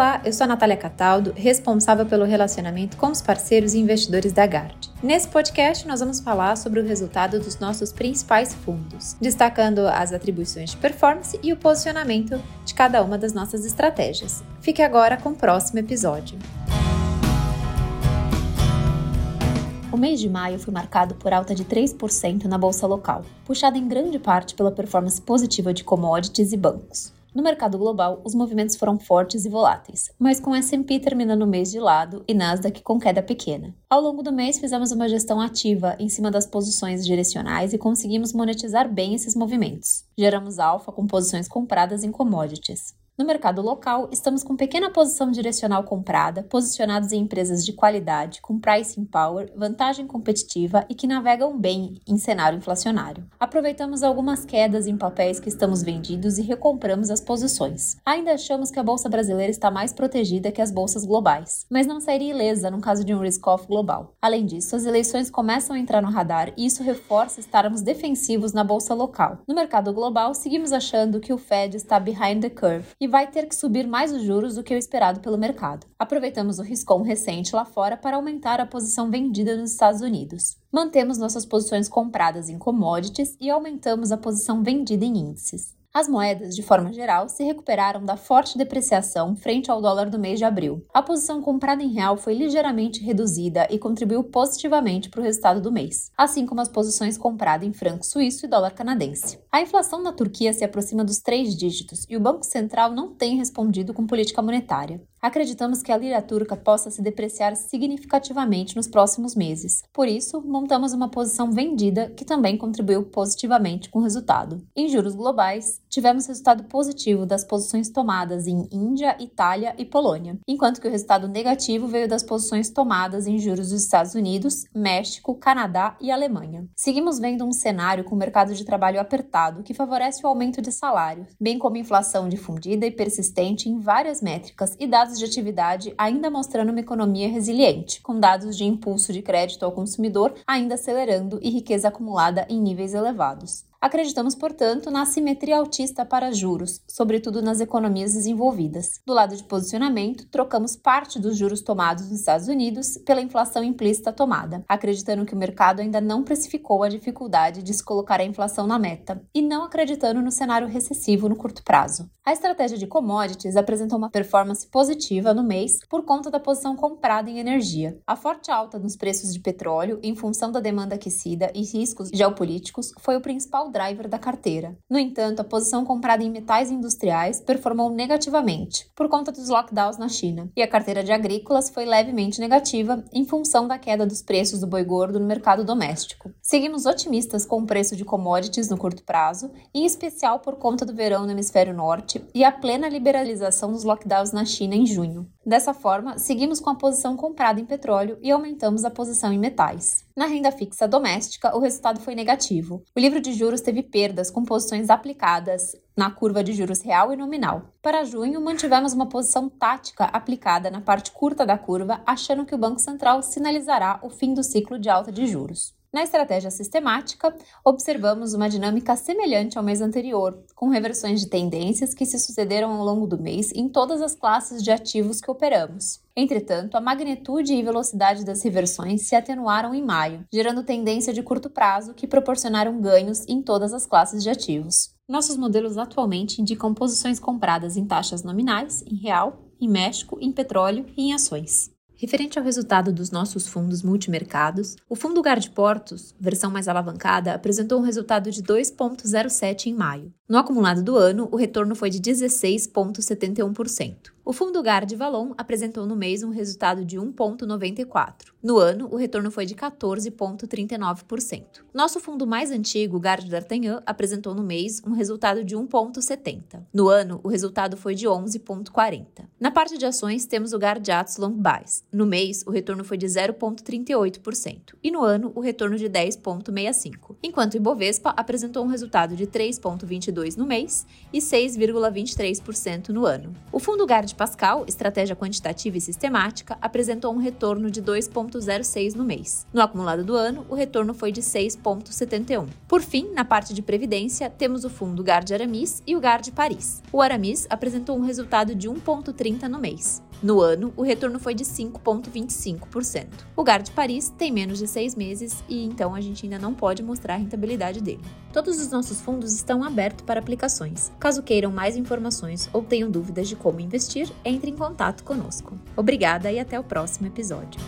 Olá, eu sou a Natália Cataldo, responsável pelo relacionamento com os parceiros e investidores da GARD. Nesse podcast, nós vamos falar sobre o resultado dos nossos principais fundos, destacando as atribuições de performance e o posicionamento de cada uma das nossas estratégias. Fique agora com o próximo episódio. O mês de maio foi marcado por alta de 3% na bolsa local, puxada em grande parte pela performance positiva de commodities e bancos. No mercado global, os movimentos foram fortes e voláteis, mas com S&P terminando o mês de lado e Nasdaq com queda pequena. Ao longo do mês, fizemos uma gestão ativa em cima das posições direcionais e conseguimos monetizar bem esses movimentos. Geramos alfa com posições compradas em commodities. No mercado local, estamos com pequena posição direcional comprada, posicionados em empresas de qualidade, com pricing power, vantagem competitiva e que navegam bem em cenário inflacionário. Aproveitamos algumas quedas em papéis que estamos vendidos e recompramos as posições. Ainda achamos que a bolsa brasileira está mais protegida que as bolsas globais, mas não sairia ilesa no caso de um risk-off global. Além disso, as eleições começam a entrar no radar e isso reforça estarmos defensivos na bolsa local. No mercado global, seguimos achando que o Fed está behind the curve e vai ter que subir mais os juros do que o esperado pelo mercado. Aproveitamos o riscom recente lá fora para aumentar a posição vendida nos Estados Unidos. Mantemos nossas posições compradas em commodities e aumentamos a posição vendida em índices. As moedas, de forma geral, se recuperaram da forte depreciação frente ao dólar do mês de abril. A posição comprada em real foi ligeiramente reduzida e contribuiu positivamente para o resultado do mês, assim como as posições compradas em franco suíço e dólar canadense. A inflação na Turquia se aproxima dos três dígitos e o Banco Central não tem respondido com política monetária. Acreditamos que a lira turca possa se depreciar significativamente nos próximos meses. Por isso, montamos uma posição vendida que também contribuiu positivamente com o resultado. Em juros globais, tivemos resultado positivo das posições tomadas em Índia, Itália e Polônia, enquanto que o resultado negativo veio das posições tomadas em juros dos Estados Unidos, México, Canadá e Alemanha. Seguimos vendo um cenário com o mercado de trabalho apertado que favorece o aumento de salários, bem como inflação difundida e persistente em várias métricas e dados dados de atividade ainda mostrando uma economia resiliente, com dados de impulso de crédito ao consumidor ainda acelerando e riqueza acumulada em níveis elevados. Acreditamos, portanto, na assimetria altista para juros, sobretudo nas economias desenvolvidas. Do lado de posicionamento, trocamos parte dos juros tomados nos Estados Unidos pela inflação implícita tomada, acreditando que o mercado ainda não precificou a dificuldade de se colocar a inflação na meta e não acreditando no cenário recessivo no curto prazo. A estratégia de commodities apresentou uma performance positiva no mês por conta da posição comprada em energia. A forte alta nos preços de petróleo, em função da demanda aquecida e riscos geopolíticos, foi o principal driver da carteira. No entanto, a posição comprada em metais industriais performou negativamente por conta dos lockdowns na China, e a carteira de agrícolas foi levemente negativa em função da queda dos preços do boi gordo no mercado doméstico. Seguimos otimistas com o preço de commodities no curto prazo, em especial por conta do verão no hemisfério norte e a plena liberalização dos lockdowns na China em junho. Dessa forma, seguimos com a posição comprada em petróleo e aumentamos a posição em metais. Na renda fixa doméstica, o resultado foi negativo. O livro de juros teve perdas com posições aplicadas na curva de juros real e nominal. Para junho, mantivemos uma posição tática aplicada na parte curta da curva, achando que o Banco Central sinalizará o fim do ciclo de alta de juros. Na estratégia sistemática, observamos uma dinâmica semelhante ao mês anterior, com reversões de tendências que se sucederam ao longo do mês em todas as classes de ativos que operamos. Entretanto, a magnitude e velocidade das reversões se atenuaram em maio, gerando tendência de curto prazo que proporcionaram ganhos em todas as classes de ativos. Nossos modelos atualmente indicam posições compradas em taxas nominais, em real, em México, em petróleo e em ações. Referente ao resultado dos nossos fundos multimercados, o fundo Guard Portos, versão mais alavancada, apresentou um resultado de 2,07 em maio. No acumulado do ano, o retorno foi de 16,71%. O fundo Gard Valon apresentou no mês um resultado de 1,94. No ano, o retorno foi de 14,39%. Nosso fundo mais antigo, Gard d'Artagnan, apresentou no mês um resultado de 1,70. No ano, o resultado foi de 11,40. Na parte de ações, temos o Gard Atos Long Buys. No mês, o retorno foi de 0,38% e no ano, o retorno de 10,65%. Enquanto o Ibovespa apresentou um resultado de 3,22% no mês e 6,23% no ano. O fundo Gard Pascal, estratégia quantitativa e sistemática, apresentou um retorno de 2,06 no mês. No acumulado do ano, o retorno foi de 6,71. Por fim, na parte de previdência, temos o fundo Gard Aramis e o Gard Paris. O Aramis apresentou um resultado de 1,30 no mês. No ano, o retorno foi de 5,25%. O Gard Paris tem menos de seis meses e então a gente ainda não pode mostrar a rentabilidade dele. Todos os nossos fundos estão abertos para aplicações. Caso queiram mais informações ou tenham dúvidas de como investir, entre em contato conosco. Obrigada e até o próximo episódio.